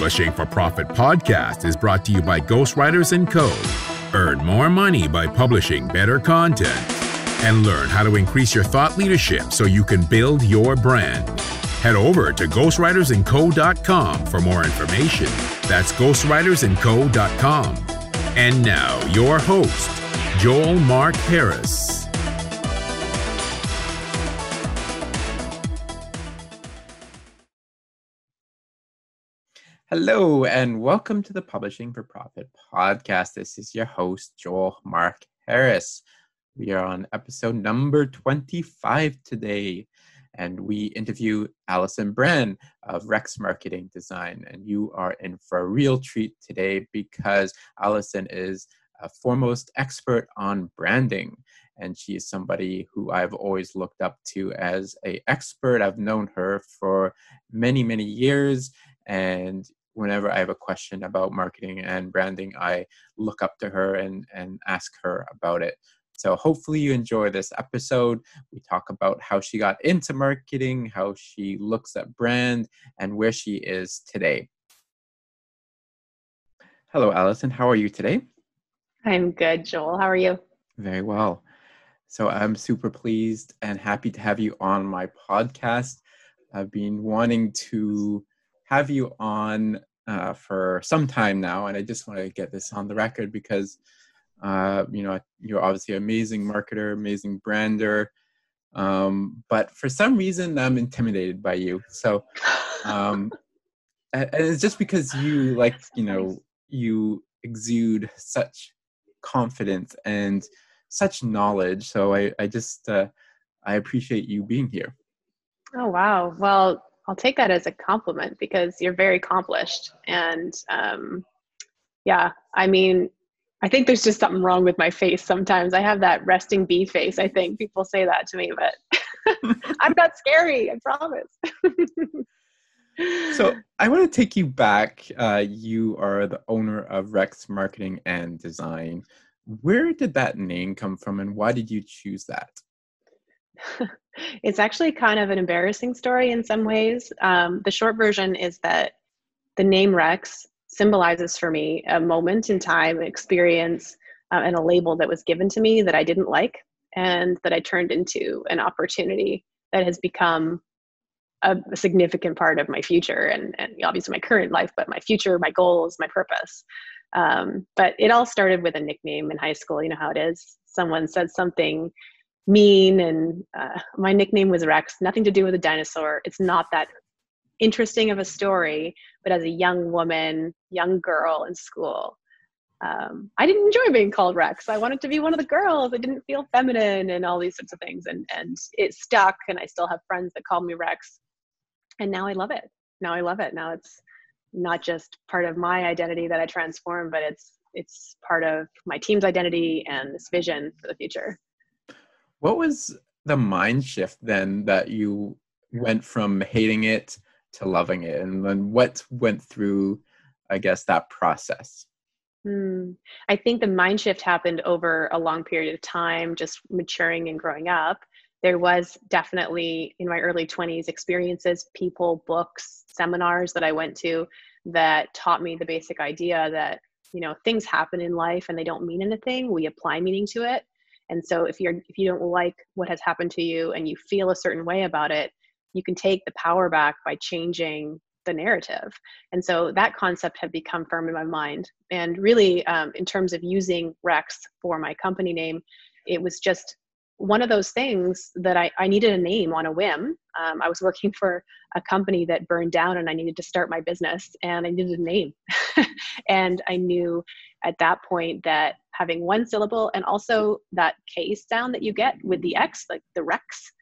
Publishing for Profit podcast is brought to you by Ghostwriters & Co. Earn more money by publishing better content and learn how to increase your thought leadership so you can build your brand. Head over to ghostwritersandco.com for more information. That's ghostwritersandco.com. And now, your host, Joel Mark Harris. Hello, and welcome to the Publishing for Profit podcast. This is your host, Joel Mark Harris. We are on episode number 25 today, and we interview Allison Bren of Rex Marketing Design. And you are in for a real treat today because Allison is a foremost expert on branding and she is somebody who I've always looked up to as a expert. I've known her for many many years and whenever I have a question about marketing and branding, I look up to her and, and ask her about it. So hopefully you enjoy this episode. We talk about how she got into marketing, how she looks at brand, and where she is today. Hello, Allison. How are you today? I'm good, Joel. How are you? Very well. So I'm super pleased and happy to have you on my podcast. I've been wanting to have you on uh, for some time now, and I just want to get this on the record because uh, you know you're obviously an amazing marketer, amazing brander, um, but for some reason I'm intimidated by you. So, um, and it's just because you like you know you exude such confidence and such knowledge. So I I just uh, I appreciate you being here. Oh wow! Well, I'll take that as a compliment because you're very accomplished. And um, yeah, I mean, I think there's just something wrong with my face sometimes. I have that resting bee face. I think people say that to me, but I'm not scary, I promise. so I want to take you back. Uh, you are the owner of Rex Marketing and Design. Where did that name come from and why did you choose that? it's actually kind of an embarrassing story in some ways. Um, the short version is that the name Rex symbolizes for me a moment in time, experience, uh, and a label that was given to me that I didn't like and that I turned into an opportunity that has become a, a significant part of my future and, and obviously my current life, but my future, my goals, my purpose. Um, but it all started with a nickname in high school. You know how it is. Someone said something mean and uh, my nickname was rex nothing to do with a dinosaur. It's not that interesting of a story but as a young woman young girl in school um, i didn't enjoy being called rex. I wanted to be one of the girls. I didn't feel feminine and all these sorts of things and and it stuck and i still have friends that call me rex. And now i love it. Now i love it. Now it's not just part of my identity that i transform but it's it's part of my team's identity and this vision for the future what was the mind shift then that you went from hating it to loving it? And then what went through, I guess, that process? Hmm. I think the mind shift happened over a long period of time, just maturing and growing up. There was definitely in my early 20s experiences, people, books, seminars that I went to that taught me the basic idea that, you know, things happen in life and they don't mean anything. We apply meaning to it and so if you're if you don't like what has happened to you and you feel a certain way about it you can take the power back by changing the narrative and so that concept had become firm in my mind and really um, in terms of using rex for my company name it was just one of those things that I, I needed a name on a whim. Um, I was working for a company that burned down and I needed to start my business and I needed a name. and I knew at that point that having one syllable and also that K sound that you get with the X, like the Rex,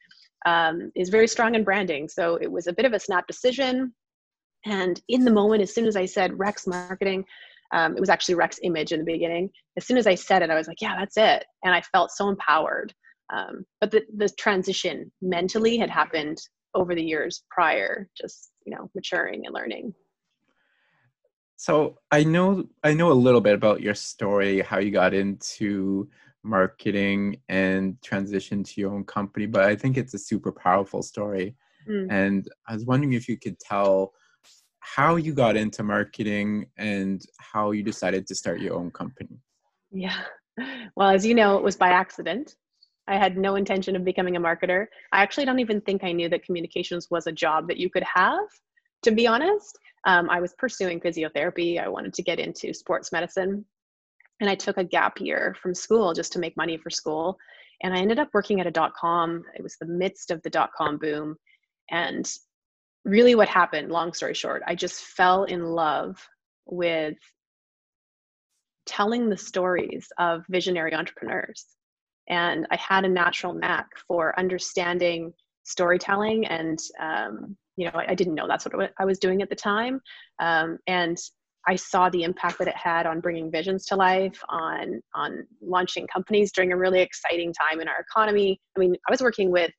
um, is very strong in branding. So it was a bit of a snap decision. And in the moment, as soon as I said Rex marketing, um, it was actually Rex image in the beginning. As soon as I said it, I was like, yeah, that's it. And I felt so empowered. Um, but the, the transition mentally had happened over the years prior, just, you know, maturing and learning. So I know I know a little bit about your story, how you got into marketing and transition to your own company, but I think it's a super powerful story. Mm. And I was wondering if you could tell how you got into marketing and how you decided to start your own company. Yeah. Well, as you know, it was by accident. I had no intention of becoming a marketer. I actually don't even think I knew that communications was a job that you could have, to be honest. Um, I was pursuing physiotherapy. I wanted to get into sports medicine. And I took a gap year from school just to make money for school. And I ended up working at a dot com. It was the midst of the dot com boom. And really, what happened, long story short, I just fell in love with telling the stories of visionary entrepreneurs and I had a natural knack for understanding storytelling and um, you know I, I, didn't know that's what I was doing at the time um, and I saw the impact that it had on bringing visions to life on on launching companies during a really exciting time in our economy I mean I was working with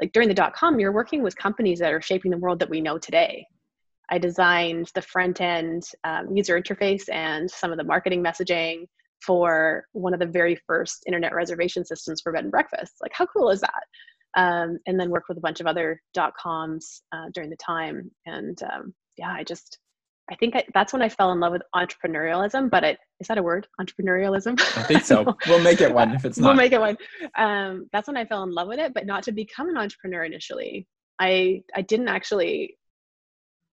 like during the dot com you're working with companies that are shaping the world that we know today I designed the front end um, user interface and some of the marketing messaging for one of the very first internet reservation systems for bed and breakfast. Like, how cool is that? Um, and then worked with a bunch of other dot coms uh, during the time. And um, yeah, I just, I think I, that's when I fell in love with entrepreneurialism. But it, is that a word? Entrepreneurialism? I think so. we'll make it one if it's not. We'll make it one. Um, that's when I fell in love with it, but not to become an entrepreneur initially. I I didn't actually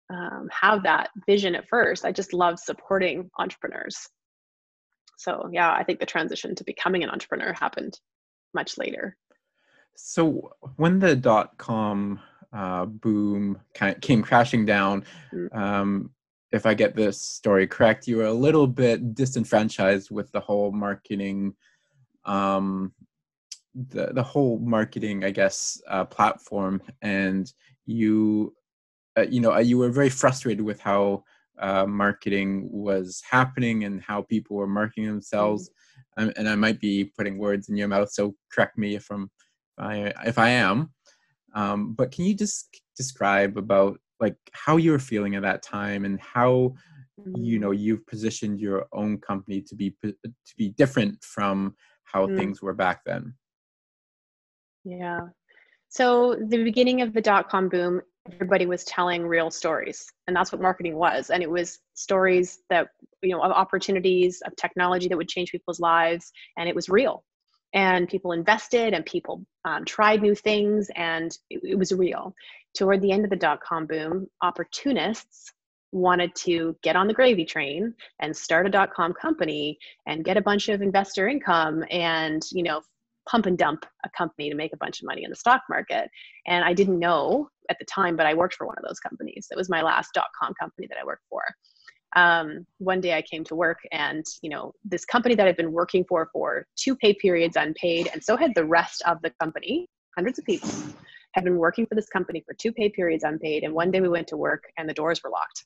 um, have that vision at first. I just loved supporting entrepreneurs so yeah i think the transition to becoming an entrepreneur happened much later so when the dot com uh, boom kind of came crashing down mm-hmm. um, if i get this story correct you were a little bit disenfranchised with the whole marketing um, the, the whole marketing i guess uh, platform and you uh, you know uh, you were very frustrated with how uh, marketing was happening and how people were marketing themselves. Mm-hmm. And, I might be putting words in your mouth, so correct me if I'm if I am. Um, but can you just describe about like how you were feeling at that time and how you know mm-hmm. you've positioned your own company to be to be different from how mm. things were back then? Yeah. So the beginning of the dot com boom, everybody was telling real stories and that's what marketing was and it was stories that you know of opportunities of technology that would change people's lives and it was real and people invested and people um, tried new things and it, it was real toward the end of the dot-com boom opportunists wanted to get on the gravy train and start a dot-com company and get a bunch of investor income and you know pump and dump a company to make a bunch of money in the stock market. And I didn't know at the time, but I worked for one of those companies. It was my last dot com company that I worked for. Um, one day I came to work and, you know, this company that I've been working for for two pay periods unpaid, and so had the rest of the company, hundreds of people, had been working for this company for two pay periods unpaid. And one day we went to work and the doors were locked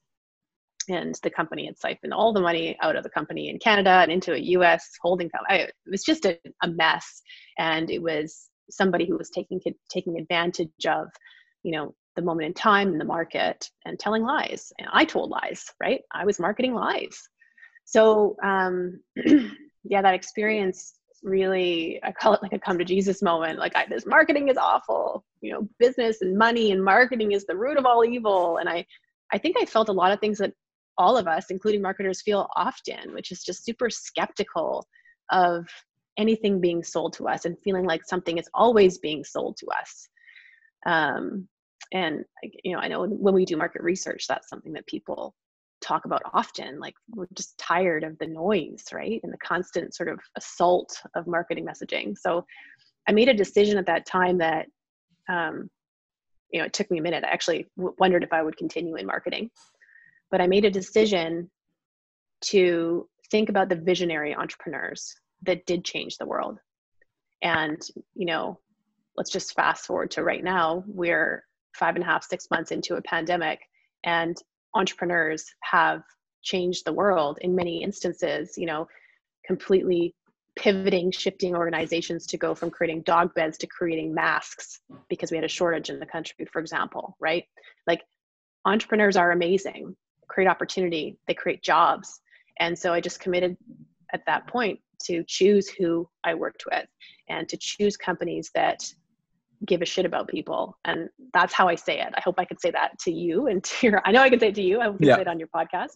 and the company had siphoned all the money out of the company in Canada and into a U.S. holding company. It was just a, a, mess, and it was somebody who was taking taking advantage of, you know, the moment in time in the market and telling lies. And I told lies, right? I was marketing lies. So um, yeah, that experience really I call it like a come to Jesus moment. Like I, this marketing is awful. You know, business and money and marketing is the root of all evil. And I I think I felt a lot of things that all of us, including marketers, feel often, which is just super skeptical of anything being sold to us and feeling like something is always being sold to us. Um, and you know, I know when we do market research, that's something that people talk about often. Like we're just tired of the noise, right, and the constant sort of assault of marketing messaging. So I made a decision at that time that. Um, you know, it took me a minute. I actually w- wondered if I would continue in marketing but I made a decision to think about the visionary entrepreneurs that did change the world. And, you know, let's just fast forward to right now. We're five and a half, six months into a pandemic, and entrepreneurs have changed the world in many instances, you know, completely pivoting, shifting organizations to go from creating dog beds to creating masks because we had a shortage in the country, for example, right? Like entrepreneurs are amazing create opportunity, they create jobs. And so I just committed at that point to choose who I worked with and to choose companies that give a shit about people and that's how i say it. I hope i could say that to you and to your i know i can say it to you i hope yeah. say it on your podcast.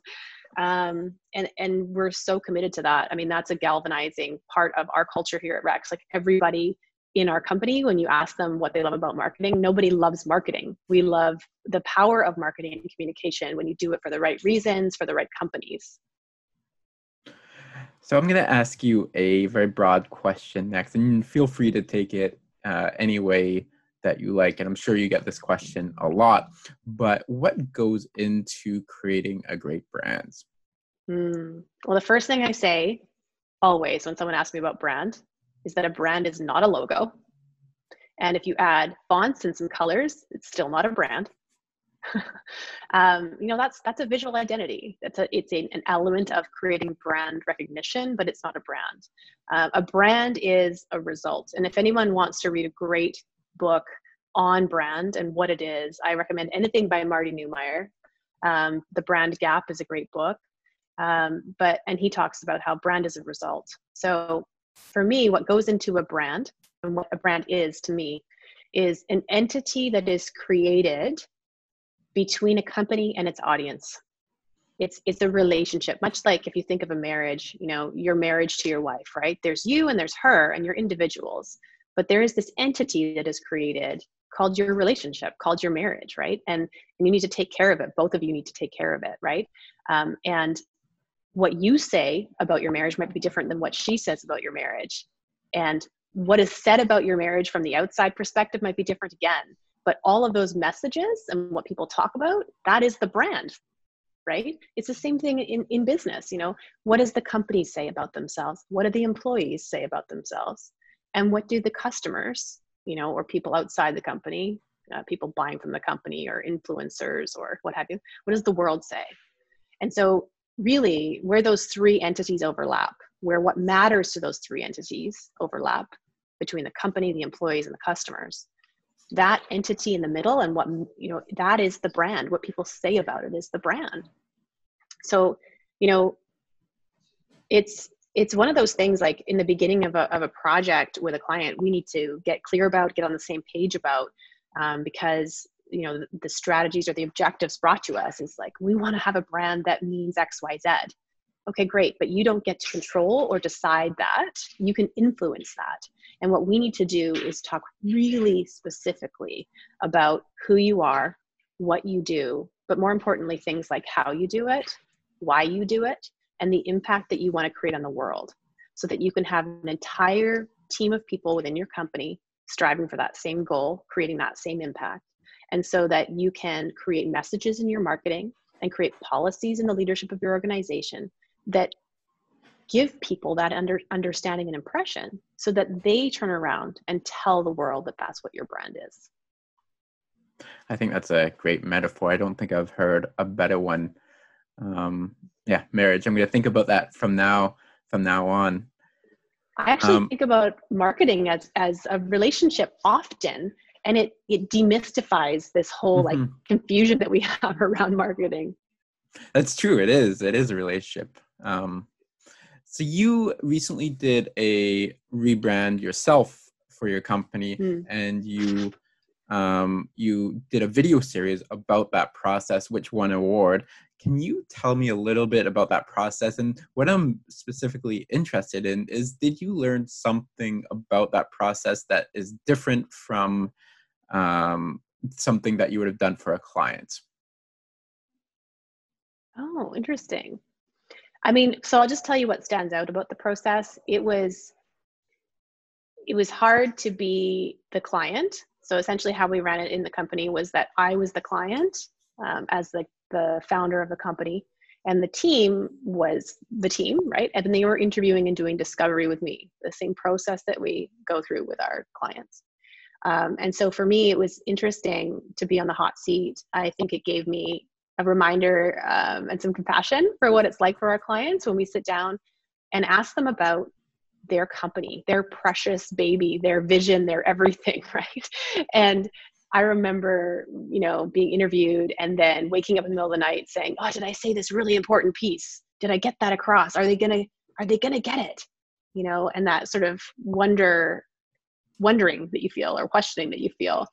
Um, and and we're so committed to that. I mean that's a galvanizing part of our culture here at rex. Like everybody in our company when you ask them what they love about marketing nobody loves marketing. We love the power of marketing and communication when you do it for the right reasons for the right companies. So i'm going to ask you a very broad question next and feel free to take it uh, any way that you like and i'm sure you get this question a lot but what goes into creating a great brand mm. well the first thing i say always when someone asks me about brand is that a brand is not a logo. And if you add fonts and some colors, it's still not a brand. um, you know, that's that's a visual identity. It's a it's a, an element of creating brand recognition, but it's not a brand. Uh, a brand is a result. And if anyone wants to read a great book on brand and what it is, I recommend anything by Marty Neumeier. Um, the Brand Gap is a great book. Um, but and he talks about how brand is a result. So for me, what goes into a brand and what a brand is to me is an entity that is created between a company and its audience. It's it's a relationship, much like if you think of a marriage, you know, your marriage to your wife, right? There's you and there's her and you're individuals, but there is this entity that is created called your relationship, called your marriage, right? And and you need to take care of it. Both of you need to take care of it, right? Um, and what you say about your marriage might be different than what she says about your marriage. And what is said about your marriage from the outside perspective might be different again. But all of those messages and what people talk about, that is the brand, right? It's the same thing in, in business. You know, what does the company say about themselves? What do the employees say about themselves? And what do the customers, you know, or people outside the company, uh, people buying from the company or influencers or what have you, what does the world say? And so really where those three entities overlap, where what matters to those three entities overlap between the company, the employees, and the customers. That entity in the middle and what, you know, that is the brand. What people say about it is the brand. So, you know, it's it's one of those things like in the beginning of a, of a project with a client we need to get clear about get on the same page about um, because you know the, the strategies or the objectives brought to us is like we want to have a brand that means xyz okay great but you don't get to control or decide that. You can influence that. And what we need to do is talk really specifically about who you are what you do but more importantly things like how you do it why you do it and the impact that you want to create on the world so that you can have an entire team of people within your company striving for that same goal creating that same impact. And so that you can create messages in your marketing and create policies in the leadership of your organization that give people that under, understanding and impression so that they turn around and tell the world that that's what your brand is. I think that's a great metaphor. I don't think I've heard a better one. Um, yeah, marriage. I'm going to think about that from now from now on. I actually um, think about marketing as as a relationship often and it it demystifies this whole mm-hmm. like confusion that we have around marketing that's true it is it is a relationship um, so you recently did a rebrand yourself for your company mm. and you um, you did a video series about that process which won an award can you tell me a little bit about that process and what i'm specifically interested in is did you learn something about that process that is different from um, something that you would have done for a client? Oh, interesting. I mean, so I'll just tell you what stands out about the process. It was it was hard to be the client. So essentially, how we ran it in the company was that I was the client um, as the the founder of the company, and the team was the team, right? And then they were interviewing and doing discovery with me, the same process that we go through with our clients. Um, and so for me, it was interesting to be on the hot seat. I think it gave me a reminder um, and some compassion for what it's like for our clients when we sit down and ask them about their company, their precious baby, their vision, their everything, right? And I remember, you know, being interviewed and then waking up in the middle of the night saying, "Oh, did I say this really important piece? Did I get that across? Are they gonna Are they gonna get it?" You know, and that sort of wonder wondering that you feel or questioning that you feel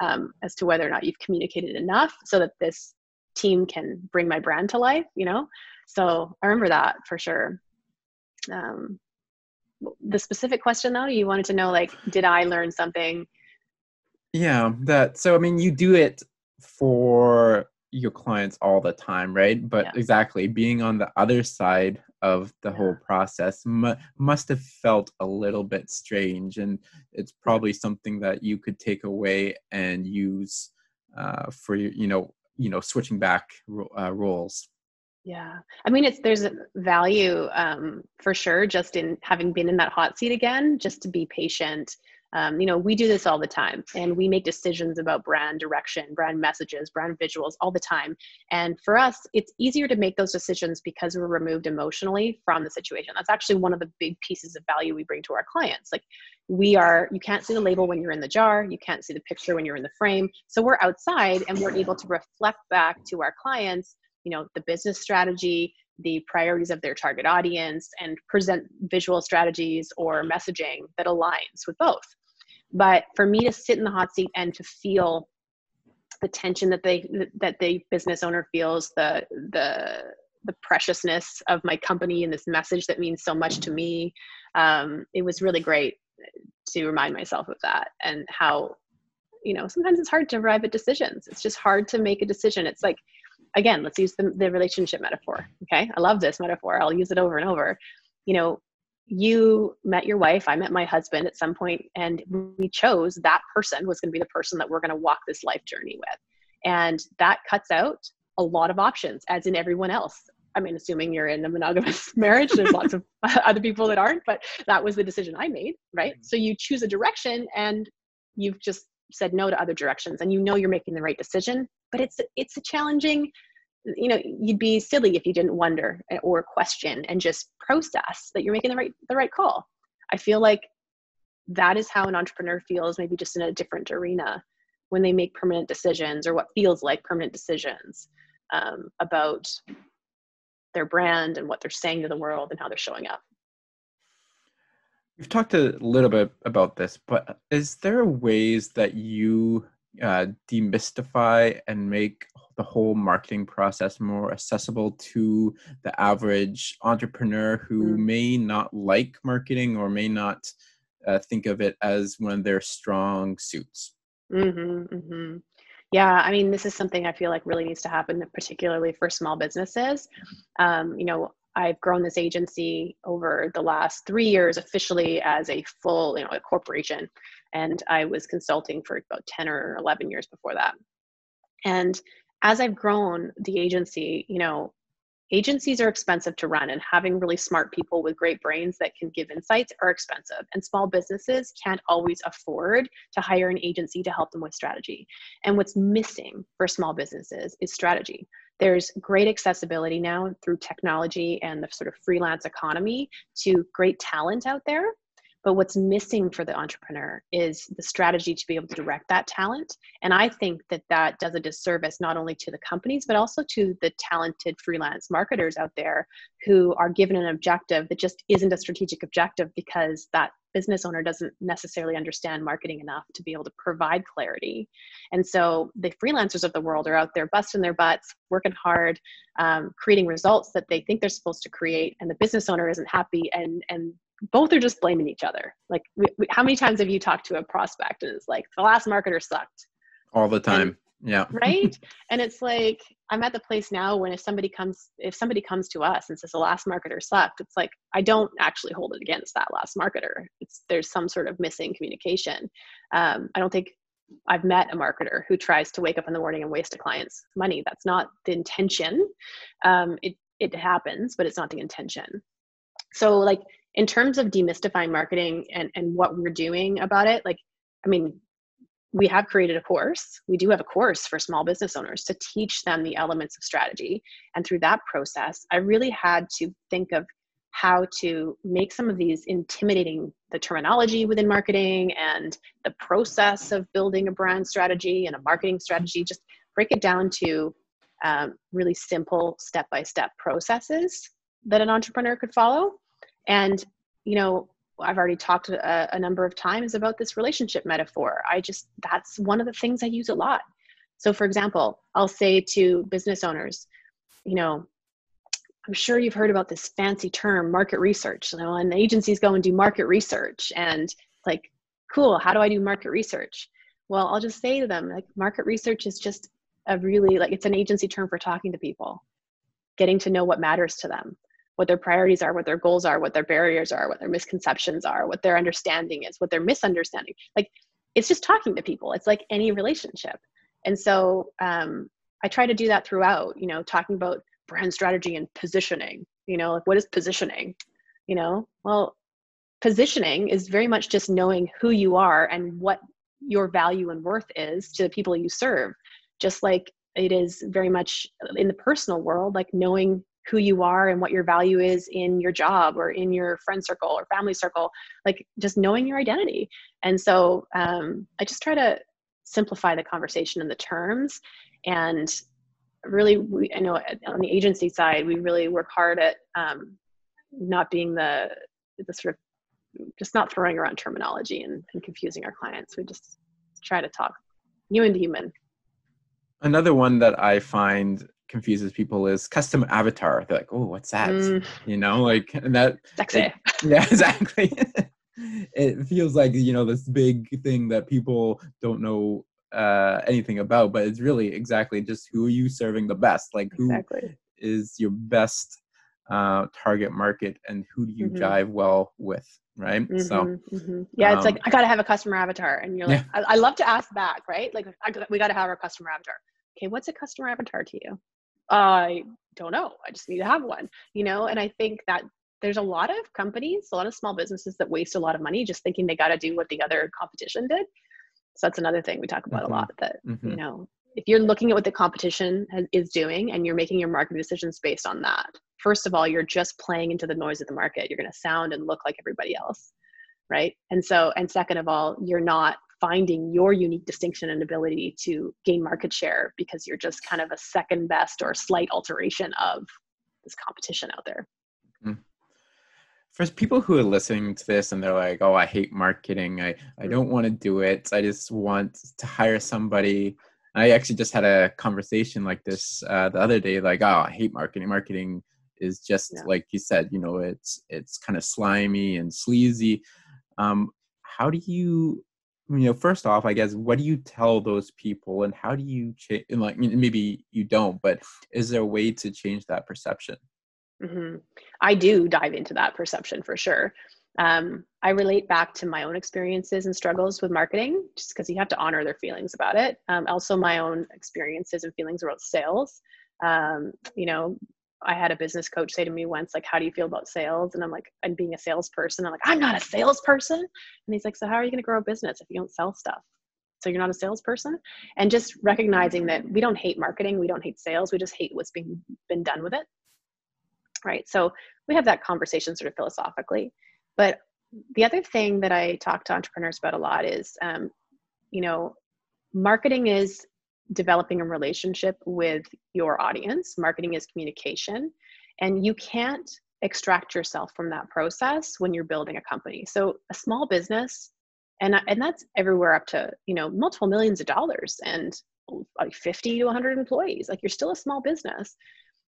um, as to whether or not you've communicated enough so that this team can bring my brand to life you know? So i remember that for sure. Um, the specific question though you wanted to know like did i learn something? Yeah that so i mean you do it for your clients all the time right? But Yeah. exactly being on the other side of the whole process mu- must have felt a little bit strange and it's probably something that you could take away and use uh, for you know you know switching back uh, roles Yeah, I mean, it's there's a value um, for sure just in having been in that hot seat again, just to be patient. Um, you know, we do this all the time, and we make decisions about brand direction, brand messages, brand visuals all the time. And for us, it's easier to make those decisions because we're removed emotionally from the situation. That's actually one of the big pieces of value we bring to our clients. Like, we are, you can't see the label when you're in the jar, you can't see the picture when you're in the frame. So we're outside, and we're able to reflect back to our clients you know the business strategy the priorities of their target audience and present visual strategies or messaging that aligns with both. But for me to sit in the hot seat and to feel the tension that they that the business owner feels the the the preciousness of my company and this message that means so much to me um, it was really great to remind myself of that and how you know sometimes it's hard to arrive at decisions. It's just hard to make a decision. It's like again let's use the, the relationship metaphor okay? I love this metaphor. I'll use it over and over. You know you met your wife i met my husband at some point and we chose that person was going to be the person that we're going to walk this life journey with. And that cuts out a lot of options as in everyone else. I mean assuming you're in a monogamous marriage there's lots of other people that aren't but that was the decision i made right? Mm-hmm. So you choose a direction and you've just said no to other directions and you know you're making the right decision but it's it's a challenging you know you'd be silly if you didn't wonder or question and just process that you're making the right the right call. I feel like that is how an entrepreneur feels maybe just in a different arena when they make permanent decisions or what feels like permanent decisions um, about their brand and what they're saying to the world and how they're showing up. We've talked a little bit about this, but is there ways that you uh, demystify and make the whole marketing process more accessible to the average entrepreneur who Mm. may not like marketing or may not uh, think of it as one of their strong suits? Mm-hmm, mm-hmm. Yeah, I mean, this is something I feel like really needs to happen, particularly for small businesses. Um, you know, I've grown this agency over the last three years officially as a full, you know, a corporation, and I was consulting for about ten or eleven years before that. And as I've grown the agency, you know, agencies are expensive to run and having really smart people with great brains that can give insights are expensive and small businesses can't always afford to hire an agency to help them with strategy and what's missing for small businesses is strategy there's great accessibility now through technology and the sort of freelance economy to great talent out there but what's missing for the entrepreneur is the strategy to be able to direct that talent. And i think that that does a disservice not only to the companies but also to the talented freelance marketers out there who are given an objective that just isn't a strategic objective because that business owner doesn't necessarily understand marketing enough to be able to provide clarity. And so the freelancers of the world are out there busting their butts working hard um, creating results that they think they're supposed to create and the business owner isn't happy and and both are just blaming each other. Like, we, we, how many times have you talked to a prospect and it's like, the last marketer sucked, All the time. yeah. right? and it's like, I'm at the place now when if somebody comes, if somebody comes to us and says the last marketer sucked, it's like, I don't actually hold it against that last marketer. It's, there's some sort of missing communication. Um, I don't think I've met a marketer who tries to wake up in the morning and waste a client's money. That's not the intention. Um, it, it happens, but it's not the intention. So like, in terms of demystifying marketing and, and what we're doing about it, like, I mean, we have created a course. We do have a course for small business owners to teach them the elements of strategy. And through that process, I really had to think of how to make some of these intimidating the terminology within marketing and the process of building a brand strategy and a marketing strategy, just break it down to um, really simple step by step processes that an entrepreneur could follow and you know I've already talked a, a, number of times about this relationship metaphor. I just, that's one of the things I use a lot. So, for example, I'll say to business owners, you know, I'm sure you've heard about this fancy term, market research. You know, and agencies go and do market research, and like, cool, how do I do market research? Well, I'll just say to them, like, market research is just a really, like, it's an agency term for talking to people, getting to know what matters to them, what their priorities are, what their goals are, what their barriers are, what their misconceptions are, what their understanding is, what their misunderstanding. Like, it's just talking to people. It's like any relationship. And so um, I try to do that throughout, you know, talking about brand strategy and positioning you know like what is positioning you know well positioning is very much just knowing who you are and what your value and worth is to the people you serve just like it is very much in the personal world like knowing who you are and what your value is in your job or in your friend circle or family circle like just knowing your identity. And so um, i just try to simplify the conversation and the terms. And really we i know on the agency side we really work hard at um, not being the the sort of just not throwing around terminology and, and confusing our clients. We just try to talk human to human. Another one that i find confuses people is customer avatar they're like oh what's that mm. you know like and that Sexy. It, yeah exactly it feels like you know this big thing that people don't know uh, anything about, but it's really exactly just who are you serving the best? Like who exactly. is your best uh, target market and who do you mm-hmm. jive well with? Right. Mm-hmm, so, mm-hmm. yeah, um, it's like, I got to have a customer avatar. And you're like, yeah. I, I, love to ask back, right? Like, I, we got to have our customer avatar. Okay. What's a customer avatar to you? I don't know. I just need to have one, you know? And I think that there's a lot of companies, a lot of small businesses that waste a lot of money just thinking they got to do what the other competition did so that's another thing we talk about mm-hmm. a lot that, mm-hmm. you know, if you're looking at what the competition has, is doing and you're making your marketing decisions based on that, first of all, you're just playing into the noise of the market. You're going to sound and look like everybody else. Right. And so, and second of all, you're not finding your unique distinction and ability to gain market share because you're just kind of a second best or slight alteration of this competition out there. Mm-hmm for people who are listening to this and they're like, "Oh, I hate marketing. I I mm. don't want to do it. I just want to hire somebody." I actually just had a conversation like this uh, the other day. Like, "Oh, I hate marketing. Marketing is just yeah. like you said. You know, it's it's kind of slimy and sleazy." Um, how do you you know first off i guess what do you tell those people and how do you change like maybe you don't but is there a way to change that perception Mm-hmm. I do dive into that perception for sure. Um, I relate back to my own experiences and struggles with marketing, just because you have to honor their feelings about it. Um, also, my own experiences and feelings about sales. Um, you know, I had a business coach say to me once, like, "How do you feel about sales?" And I'm like, "I'm being a salesperson." I'm like, "I'm not a salesperson." And he's like, "So how are you going to grow a business if you don't sell stuff?" So you're not a salesperson, and just recognizing that we don't hate marketing, we don't hate sales, we just hate what's being been done with it right? So we have that conversation sort of philosophically. But the other thing that I talk to entrepreneurs about a lot is, um, you know, marketing is developing a relationship with your audience. Marketing is communication, and you can't extract yourself from that process when you're building a company. So a small business, and and that's everywhere up to you know multiple millions of dollars and like 50 to 100 employees. Like you're still a small business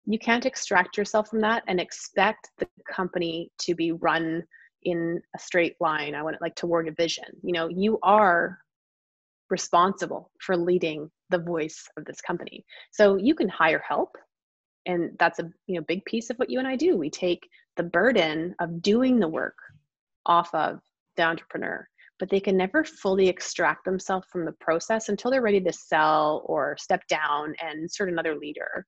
you can't extract yourself from that and expect the company to be run in a straight line i want it like toward a vision you know you are responsible for leading the voice of this company. So you can hire help and that's a you know big piece of what you and i do. We take the burden of doing the work off of the entrepreneur but they can never fully extract themselves from the process until they're ready to sell or step down and insert another leader.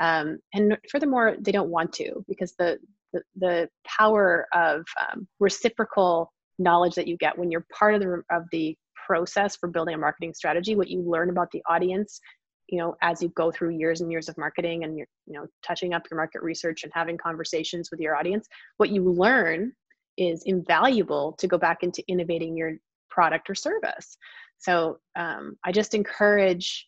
Um, and furthermore, they don't want to because the the, the power of um, reciprocal knowledge that you get when you're part of the of the process for building a marketing strategy, what you learn about the audience, you know, as you go through years and years of marketing and you're, you know, touching up your market research and having conversations with your audience, what you learn is invaluable to go back into innovating your product or service. So um, I just encourage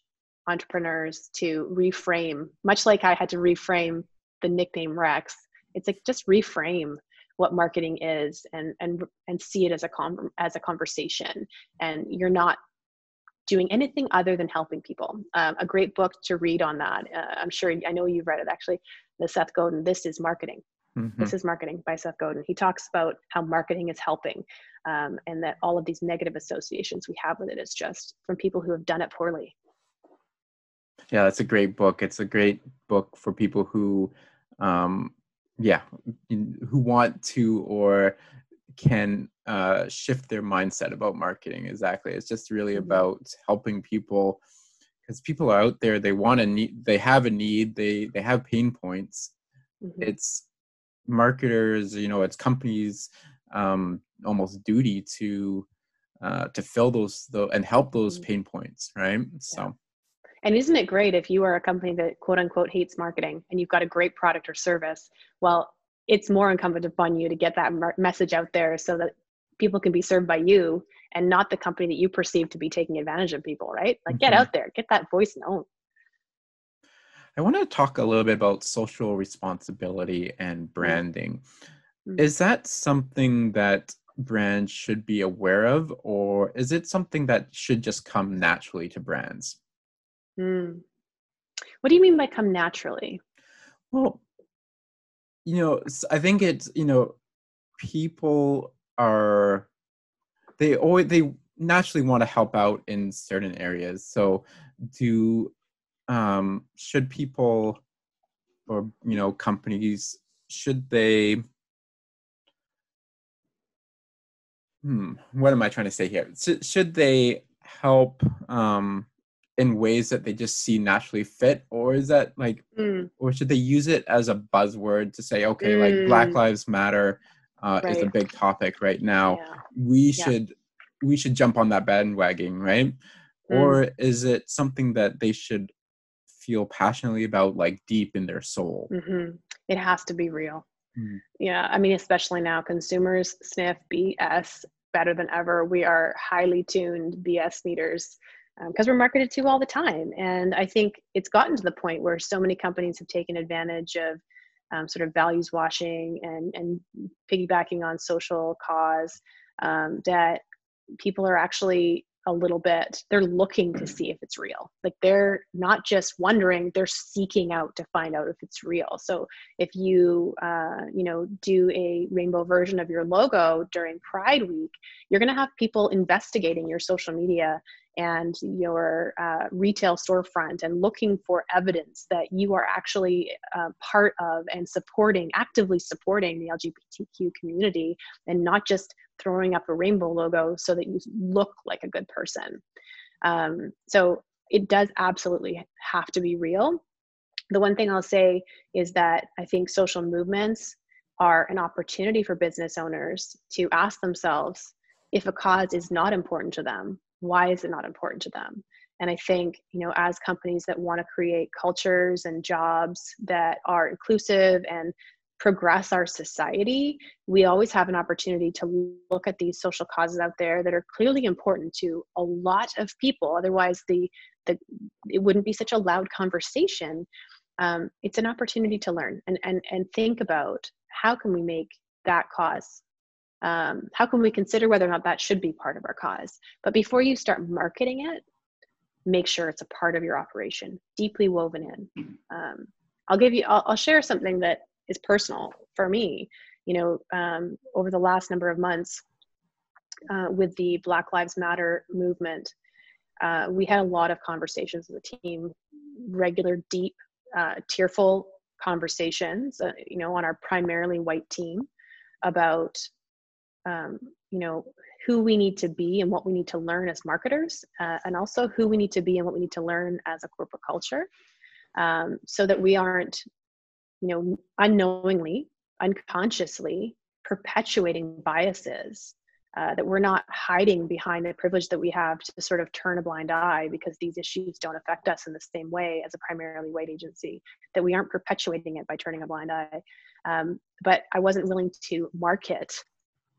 entrepreneurs to reframe, much like I had to reframe the nickname Rex. It's like just reframe what marketing is and and and see it as a con- as a conversation. And you're not doing anything other than helping people. Um, a great book to read on that. Uh, i'm sure i know you've read it actually the seth godin this is marketing. Mm-hmm. this is marketing by seth godin. He talks about how marketing is helping um, and that all of these negative associations we have with it is just from people who have done it poorly. Yeah that's a great book. It's a great book for people who um, yeah who want to or can uh, shift their mindset about marketing exactly it's just really mm-hmm. about helping people because people are out there they want to need they have a need they they have pain points mm-hmm. it's marketers you know it's companies um almost duty to uh to fill those the and help those mm-hmm. pain points right so and isn't it great if you are a company that quote unquote hates marketing and you've got a great product or service? Well, it's more incumbent upon you to get that message out there so that people can be served by you and not the company that you perceive to be taking advantage of people, right? Like get mm-hmm. out there, get that voice known. I want to talk a little bit about social responsibility and mm-hmm. branding. Mm-hmm. Is that something that brands should be aware of, or is it something that should just come naturally to brands? Mm. What do you mean by come naturally? Well, you know, I think it's, you know, people are, they always, they naturally want to help out in certain areas. So do, um, should people or, you know, companies, should they, hmm, what am I trying to say here? Should, should they help, um, in ways that they just see naturally fit or is that like mm. or should they use it as a buzzword to say okay mm. like black lives matter uh, right. is a big topic right now yeah. we yeah. should we should jump on that bandwagon right mm. or is it something that they should feel passionately about like deep in their soul mm-hmm. it has to be real mm. yeah i mean especially now consumers sniff bs better than ever we are highly tuned bs meters because um, we're marketed to all the time. And I think it's gotten to the point where so many companies have taken advantage of um, sort of values washing and, and piggybacking on social cause um, that people are actually a little bit they're looking to see if it's real like they're not just wondering they're seeking out to find out if it's real so if you uh, you know do a rainbow version of your logo during pride week you're going to have people investigating your social media and your uh, retail storefront and looking for evidence that you are actually uh, part of and supporting, actively supporting the LGBTQ community and not just throwing up a rainbow logo so that you look like a good person. Um, so it does absolutely have to be real. The one thing I'll say is that I think social movements are an opportunity for business owners to ask themselves if a cause is not important to them why is it not important to them? And i think you know as companies that want to create cultures and jobs that are inclusive and progress our society we always have an opportunity to look at these social causes out there that are clearly important to a lot of people. Otherwise the, the it wouldn't be such a loud conversation. Um, it's an opportunity to learn and, and and think about how can we make that cause um, how can we consider whether or not that should be part of our cause? But before you start marketing it make sure it's a part of your operation deeply woven in. Um, i'll give you I'll, I'll, share something that is personal for me. You know um, over the last number of months uh, with the black lives matter movement uh, we had a lot of conversations as a team regular deep uh, tearful conversations uh, you know on our primarily white team about um, you know who we need to be and what we need to learn as marketers uh, and also who we need to be and what we need to learn as a corporate culture um, so that we aren't you know unknowingly unconsciously perpetuating biases uh, that we're not hiding behind the privilege that we have to sort of turn a blind eye because these issues don't affect us in the same way as a primarily white agency that we aren't perpetuating it by turning a blind eye. Um, but i wasn't willing to market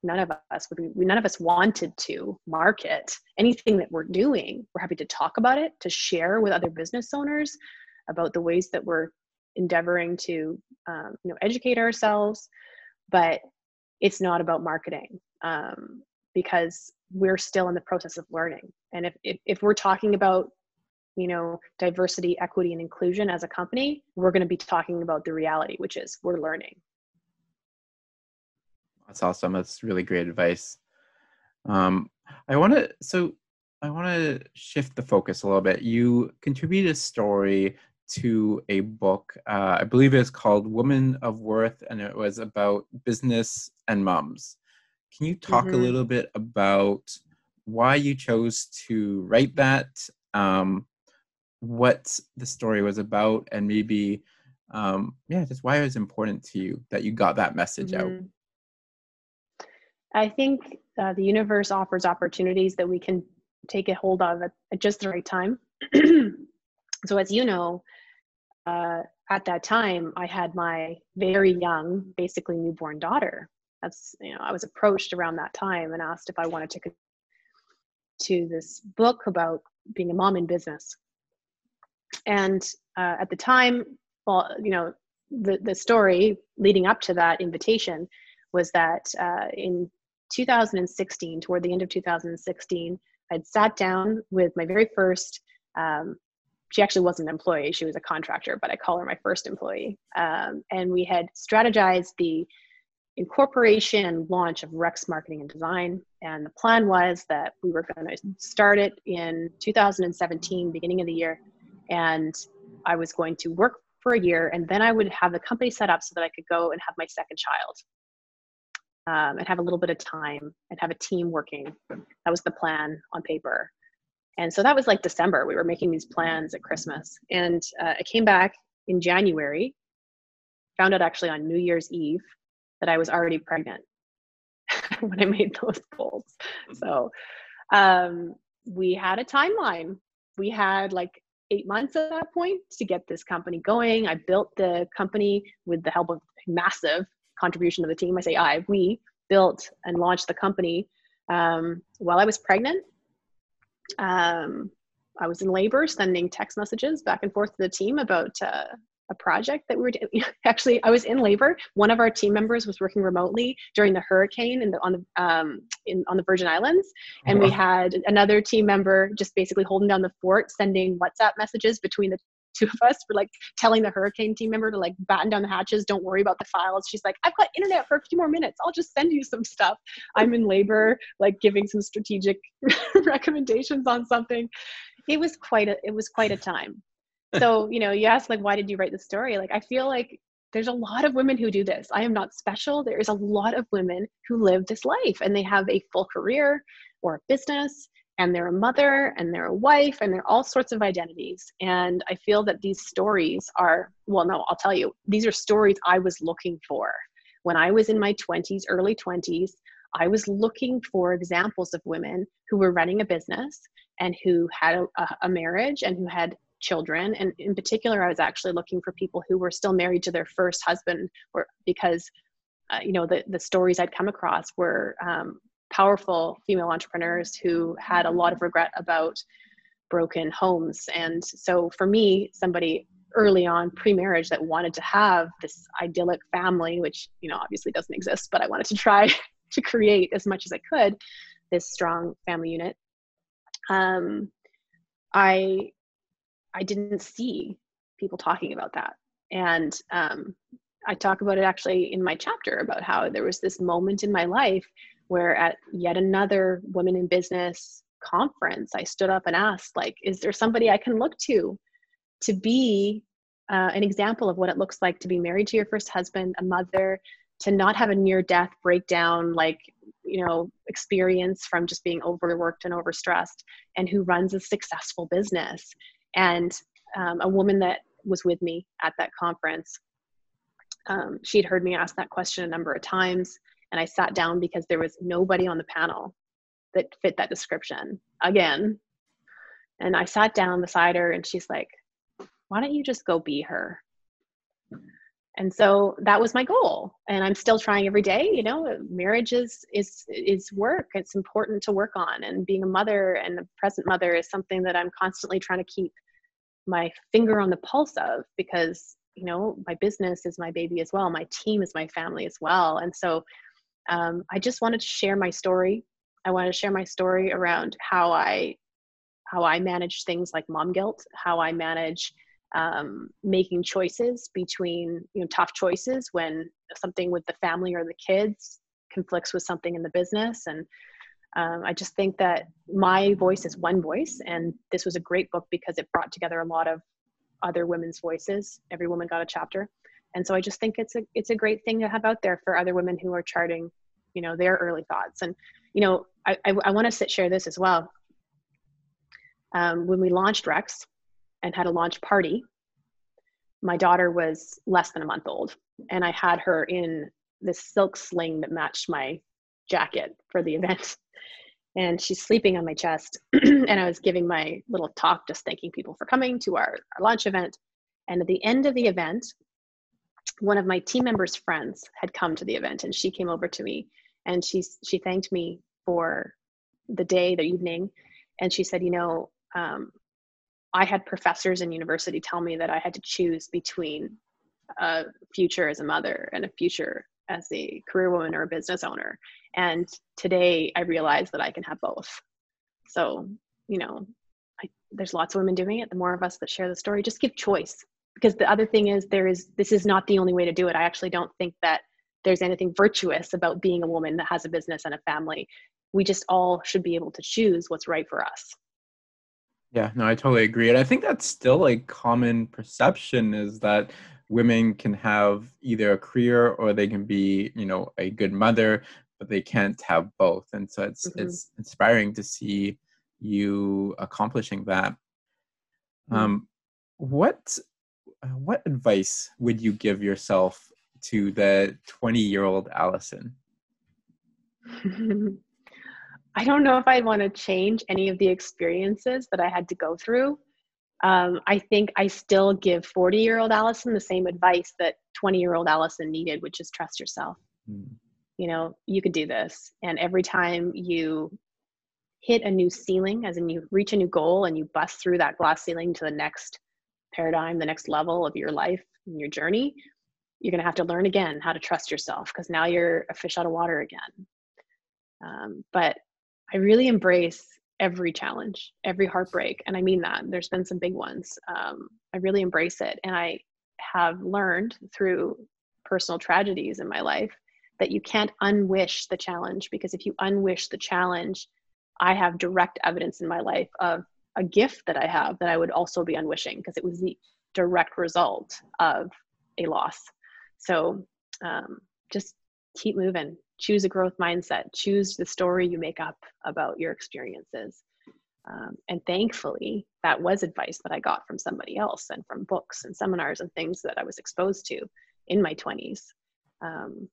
none of us would be, none of us wanted to market anything that we're doing we're happy to talk about it to share with other business owners about the ways that we're endeavoring to um, you know educate ourselves but it's not about marketing um, because we're still in the process of learning. And if, if, if we're talking about you know diversity equity and inclusion as a company we're going to be talking about the reality which is we're learning that's awesome. That's really great advice. Um, i want to so i want to shift the focus a little bit. You contributed a story to a book uh, i believe it's called woman of worth and it was about business and moms. Can you talk mm-hmm. a little bit about why you chose to write that? Um, what the story was about and maybe um, yeah just why it was important to you that you got that message mm-hmm. out i think uh, the universe offers opportunities that we can take a hold of at, at just the right time. So as you know uh, at that time i had my very young basically newborn daughter. That's you know i was approached around that time and asked if i wanted to to this book about being a mom in business. And uh, at the time well you know the, the story leading up to that invitation was that uh, in 2016 toward the end of 2016 i'd sat down with my very first um, she actually wasn't an employee she was a contractor but i call her my first employee. Um, and we had strategized the incorporation and launch of rex marketing and design. And the plan was that we were going to start it in 2017 beginning of the year and I was going to work for a year and then I would have the company set up so that I could go and have my second child um, and have a little bit of time and have a team working. That was the plan on paper. And so that was like December. We were making these plans at Christmas. And uh, I came back in January, found out actually on New Year's Eve that I was already pregnant when I made those goals. So um, we had a timeline. We had like eight months at that point to get this company going. I built the company with the help of massive contribution of the team. I say I, we built and launched the company um, while I was pregnant. Um, I was in labor, sending text messages back and forth to the team about uh, a project that we were doing. actually I was in labor. One of our team members was working remotely during the hurricane in the, on the um, in on the Virgin Islands, and we had another team member just basically holding down the fort, sending WhatsApp messages between the two of us. We're like telling the hurricane team member to like batten down the hatches. Don't worry about the files. She's like, I've got internet for a few more minutes. I'll just send you some stuff. I'm in labor, like giving some strategic recommendations on something. It was quite a it was quite a time so you know you ask like why did you write the story like i feel like there's a lot of women who do this i am not special there is a lot of women who live this life and they have a full career or a business and they're a mother and they're a wife and they're all sorts of identities. And i feel that these stories are well no i'll tell you these are stories i was looking for. When i was in my 20s early 20s i was looking for examples of women who were running a business and who had a, a marriage and who had children. And in particular i was actually looking for people who were still married to their first husband or because uh, you know the, the stories i'd come across were um, powerful female entrepreneurs who had a lot of regret about broken homes and so for me somebody early on pre-marriage that wanted to have this idyllic family which you know obviously doesn't exist but i wanted to try to create as much as i could this strong family unit um, i I didn't see people talking about that. And um, I talk about it actually in my chapter about how there was this moment in my life where at yet another women in business conference, I stood up and asked, like, is there somebody I can look to to be uh, an example of what it looks like to be married to your first husband, a mother, to not have a near death breakdown, like, you know, experience from just being overworked and overstressed, and who runs a successful business and um, a woman that was with me at that conference, um, she'd heard me ask that question a number of times. And I sat down because there was nobody on the panel that fit that description again. And I sat down beside her and she's like, why don't you just go be her? and so that was my goal. And i'm still trying every day you know marriage is is is work. It's important to work on. And being a mother and a present mother is something that i'm constantly trying to keep my finger on the pulse of because you know my business is my baby as well. My team is my family as well. And so um, I just wanted to share my story. I wanted to share my story around how I how I manage things like mom guilt, how I manage um, making choices between you know tough choices when something with the family or the kids conflicts with something in the business. And um, i just think that my voice is one voice and this was a great book because it brought together a lot of other women's voices. Every woman got a chapter and so i just think it's a it's a great thing to have out there for other women who are charting you know their early thoughts. And you know i i, I want to share this as well. Um, when we launched rex and had a launch party my daughter was less than a month old and i had her in this silk sling that matched my jacket for the event. And she's sleeping on my chest and i was giving my little talk just thanking people for coming to our, our launch event. And at the end of the event one of my team members friends had come to the event and she came over to me and she she thanked me for the day the evening and she said you know um, I had professors in university tell me that I had to choose between a future as a mother and a future as a career woman or a business owner. And today I realize that I can have both. So, you know, I, there's lots of women doing it. The more of us that share the story, just give choice. Because the other thing is, there is this is not the only way to do it. I actually don't think that there's anything virtuous about being a woman that has a business and a family. We just all should be able to choose what's right for us. Yeah, no, I totally agree. And I think that's still a common perception is that women can have either a career or they can be, you know, a good mother, but they can't have both. And so it's mm-hmm. it's inspiring to see you accomplishing that. Mm-hmm. Um, what what advice would you give yourself to the 20 year old Allison? I don't know if I'd want to change any of the experiences that I had to go through. Um, I think I still give 40 year old Allison the same advice that 20 year old Allison needed, which is trust yourself. Mm. You know, you can do this. And every time you hit a new ceiling, as in you reach a new goal and you bust through that glass ceiling to the next paradigm, the next level of your life and your journey, you're going to have to learn again how to trust yourself because now you're a fish out of water again. Um, but I really embrace every challenge, every heartbreak. And I mean that. There's been some big ones. Um, I really embrace it. And I have learned through personal tragedies in my life that you can't unwish the challenge because if you unwish the challenge, I have direct evidence in my life of a gift that I have that I would also be unwishing because it was the direct result of a loss. So um, just keep moving, choose a growth mindset. Choose the story you make up about your experiences. Um, and thankfully that was advice that i got from somebody else and from books and seminars and things that i was exposed to in my 20s um,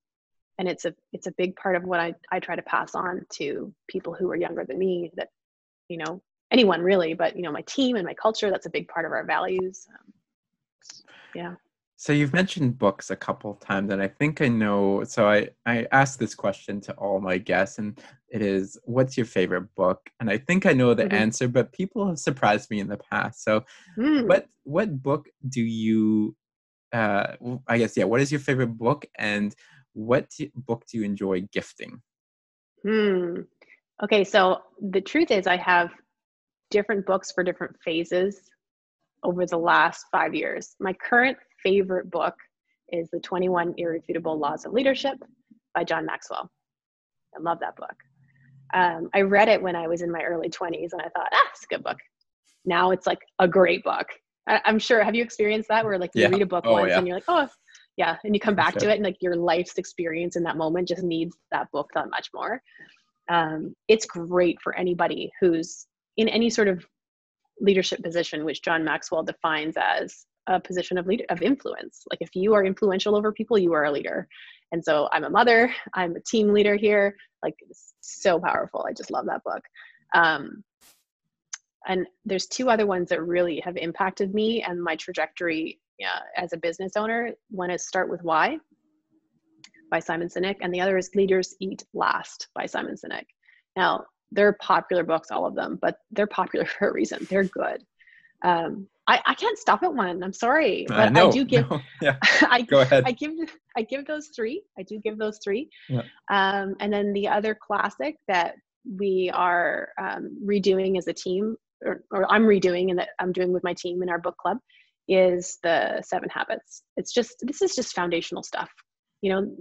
and it's a it's a big part of what I, I try to pass on to people who are younger than me that you know anyone really but you know my team and my culture that's a big part of our values um, yeah so you've mentioned books a couple of times, and I think I know. So I I asked this question to all my guests, and it is, "What's your favorite book?" And I think I know the mm-hmm. answer, but people have surprised me in the past. So, mm. what what book do you? Uh, I guess yeah. What is your favorite book, and what book do you enjoy gifting? Hmm. Okay, so the truth is, I have different books for different phases over the last five years. My current favorite book is The 21 Irrefutable Laws of Leadership by John Maxwell. I love that book. Um, I read it when I was in my early 20s and I thought, ah, it's a good book. Now it's like a great book. I, am sure, have you experienced that where like you yeah. read a book oh, once yeah. and you're like, oh, yeah. And you come back sure. to it and like your life's experience in that moment just needs that book that much more. Um, it's great for anybody who's in any sort of leadership position, which John Maxwell defines as a position of leader of influence. Like if you are influential over people you are a leader. And so i'm a mother i'm a team leader here. Like so powerful. I just love that book. Um, and there's two other ones that really have impacted me and my trajectory yeah, as a business owner. One is start with why by simon sinek and the other is leaders eat last by simon sinek. Now they're popular books all of them but they're popular for a reason they're good um, I, I can't stop at one. I'm sorry, but know. I do give. no, yeah, I go ahead. I give I give those three. I do give those three. Yeah. Um, and then the other classic that we are um, redoing as a team, or, or I'm redoing and that I'm doing with my team in our book club, is the Seven Habits. It's just this is just foundational stuff. You know,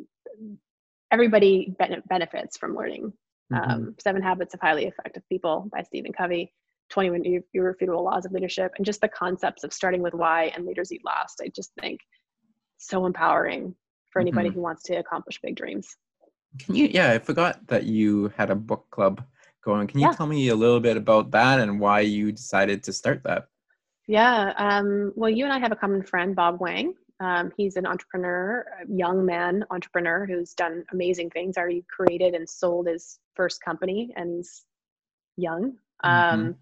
everybody ben- benefits from learning. Mhm. Um, Seven Habits of Highly Effective People by Stephen Covey. 21 Ir- Irrefutable Laws of Leadership, and just the concepts of starting with why and leaders eat last. I just think so empowering for anybody Mhm. who wants to accomplish big dreams. Can you? Yeah, I forgot that you had a book club going. Can you Yeah. tell me a little bit about that and why you decided to start that? Yeah. Um, well, you and I have a common friend, Bob Wang. Um, he's an entrepreneur, a young man entrepreneur who's done amazing things. Already created and sold his first company, and he's young. Um,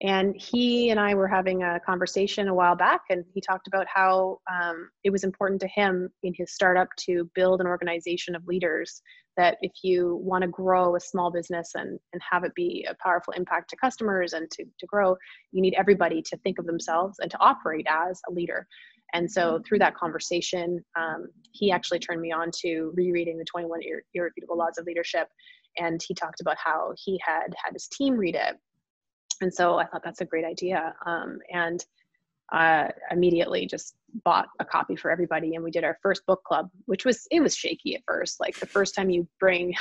and he and I were having a conversation a while back, and he talked about how um, it was important to him in his startup to build an organization of leaders. That if you want to grow a small business and, and have it be a powerful impact to customers and to, to grow, you need everybody to think of themselves and to operate as a leader. And so through that conversation, um, he actually turned me on to rereading the 21 Irre- Irrefutable Laws of Leadership. And he talked about how he had had his team read it and so I thought that's a great idea. Um, and uh, immediately just bought a copy for everybody, and we did our first book club, which was it was shaky at first. Like the first time you bring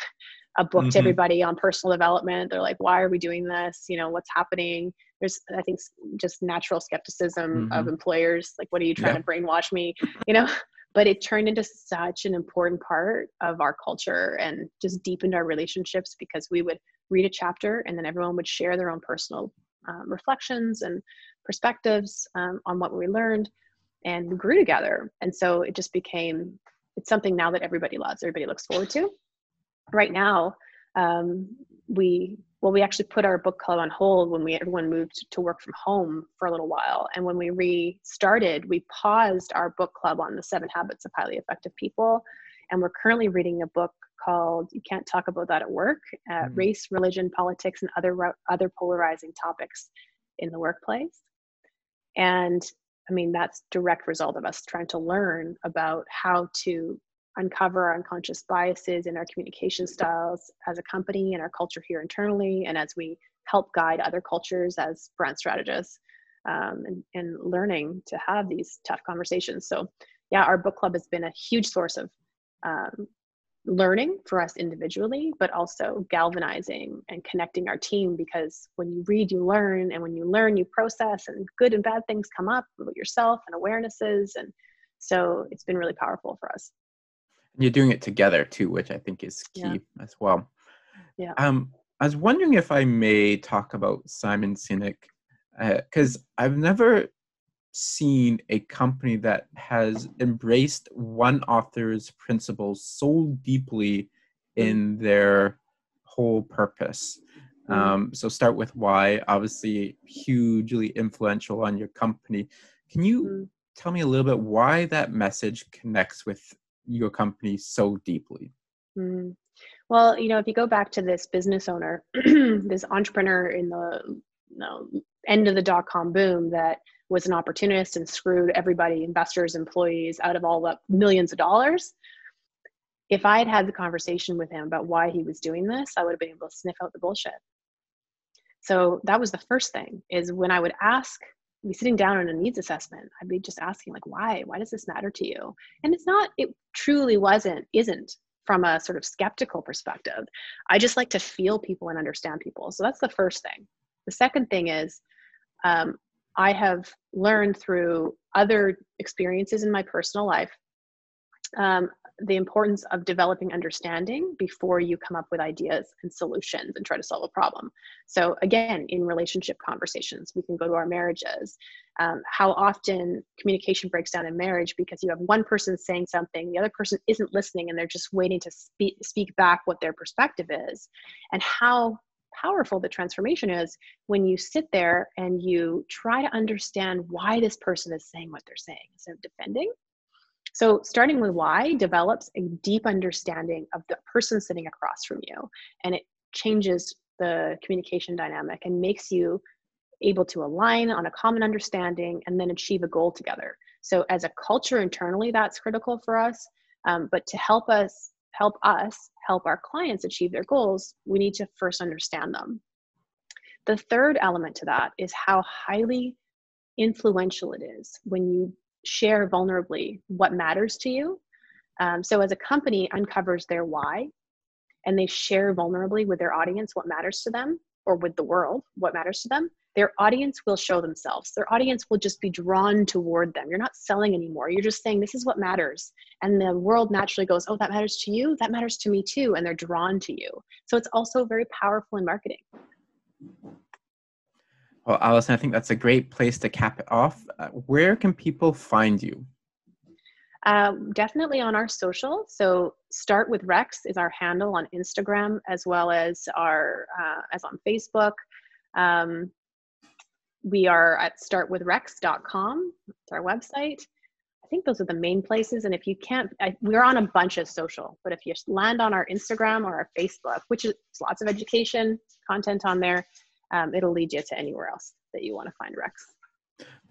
a book Mhm. to everybody on personal development, they're like, "Why are we doing this? You know, what's happening?" There's, I think, just natural skepticism of employers. Like, what are you trying Yeah. to brainwash me? You know. But it turned into such an important part of our culture and just deepened our relationships because we would read a chapter and then everyone would share their own personal um, reflections and perspectives um, on what we learned and we grew together and so it just became it's something now that everybody loves everybody looks forward to right now um, we well we actually put our book club on hold when we everyone moved to work from home for a little while. And when we restarted we paused our book club on the seven habits of highly effective people. And we're currently reading a book called you can't talk about that at work uh, Mhm. race religion politics and other other polarizing topics in the workplace. And i mean that's direct result of us trying to learn about how to uncover our unconscious biases in our communication styles as a company and our culture here internally and as we help guide other cultures as brand strategists um, and, and learning to have these tough conversations so yeah our book club has been a huge source of um, learning for us individually, but also galvanizing and connecting our team because when you read, you learn, and when you learn, you process, and good and bad things come up about yourself and awarenesses. And so it's been really powerful for us. You're doing it together too, which I think is key Yeah. as well. Yeah. Um, I was wondering if I may talk about Simon Sinek because I've never seen a company that has embraced one author's principles so deeply in their whole purpose. Mm. Um, so start with why, obviously hugely influential on your company. Can you Mm. tell me a little bit why that message connects with your company so deeply? Mm. Well, you know, if you go back to this business owner, this entrepreneur in the you know, end of the dot com boom that was an opportunist and screwed everybody, investors, employees, out of all the millions of dollars. If I had had the conversation with him about why he was doing this, I would have been able to sniff out the bullshit. So that was the first thing is when I would ask, be sitting down on a needs assessment, I'd be just asking like, why? Why does this matter to you? And it's not, it truly wasn't, isn't from a sort of skeptical perspective. I just like to feel people and understand people. So that's the first thing. The second thing is um, I have learned through other experiences in my personal life um, the importance of developing understanding before you come up with ideas and solutions and try to solve a problem. So, again, in relationship conversations, we can go to our marriages. Um, how often communication breaks down in marriage because you have one person saying something, the other person isn't listening, and they're just waiting to speak, speak back what their perspective is, and how powerful the transformation is when you sit there and you try to understand why this person is saying what they're saying instead of defending. So, starting with why develops a deep understanding of the person sitting across from you, and it changes the communication dynamic and makes you able to align on a common understanding and then achieve a goal together. So as a culture internally, that's critical for us. Um, but to help us help us help our clients achieve their goals, we need to first understand them. The third element to that is how highly influential it is when you share vulnerably what matters to you. Um, so as a company uncovers their why and they share vulnerably with their audience what matters to them or with the world what matters to them, their audience will show themselves. Their audience will just be drawn toward them. You're not selling anymore. You're just saying, this is what matters. And the world naturally goes, oh, that matters to you. That matters to me too. And they're drawn to you. So it's also very powerful in marketing. Well, Allison, I think that's a great place to cap it off. Uh, where can people find you? Um, definitely on our social. So start with Rex is our handle on Instagram as well as our uh, as on Facebook. Um, we are at startwithrex.com. It's our website. I think those are the main places. And if you can't, I, we're on a bunch of social, but if you land on our Instagram or our Facebook, which is lots of education content on there, um, it'll lead you to anywhere else that you want to find Rex.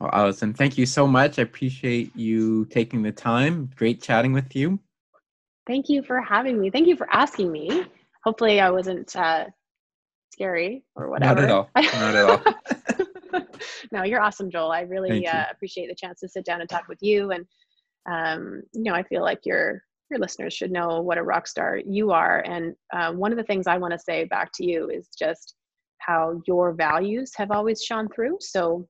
Well, Allison, thank you so much. I appreciate you taking the time. Great chatting with you. Thank you for having me. Thank you for asking me. Hopefully, I wasn't uh, scary or whatever. Not at all. Not at all. no, you're awesome, Joel. I really uh, appreciate the chance to sit down and talk with you. And um, you know, I feel like your your listeners should know what a rock star you are. And uh, one of the things I want to say back to you is just how your values have always shone through. So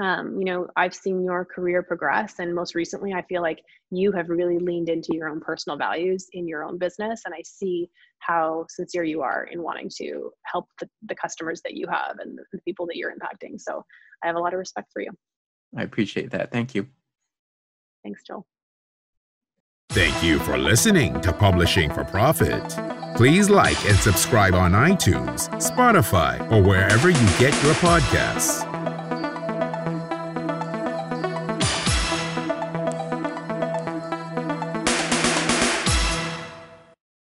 um, you know i've seen your career progress and most recently i feel like you have really leaned into your own personal values in your own business and i see how sincere you are in wanting to help the, the customers that you have and the people that you're impacting. So i have a lot of respect for you. I appreciate that. Thank you. Thanks joel Thank you for listening to Publishing for Profit. Please like and subscribe on iTunes, Spotify, or wherever you get your podcasts.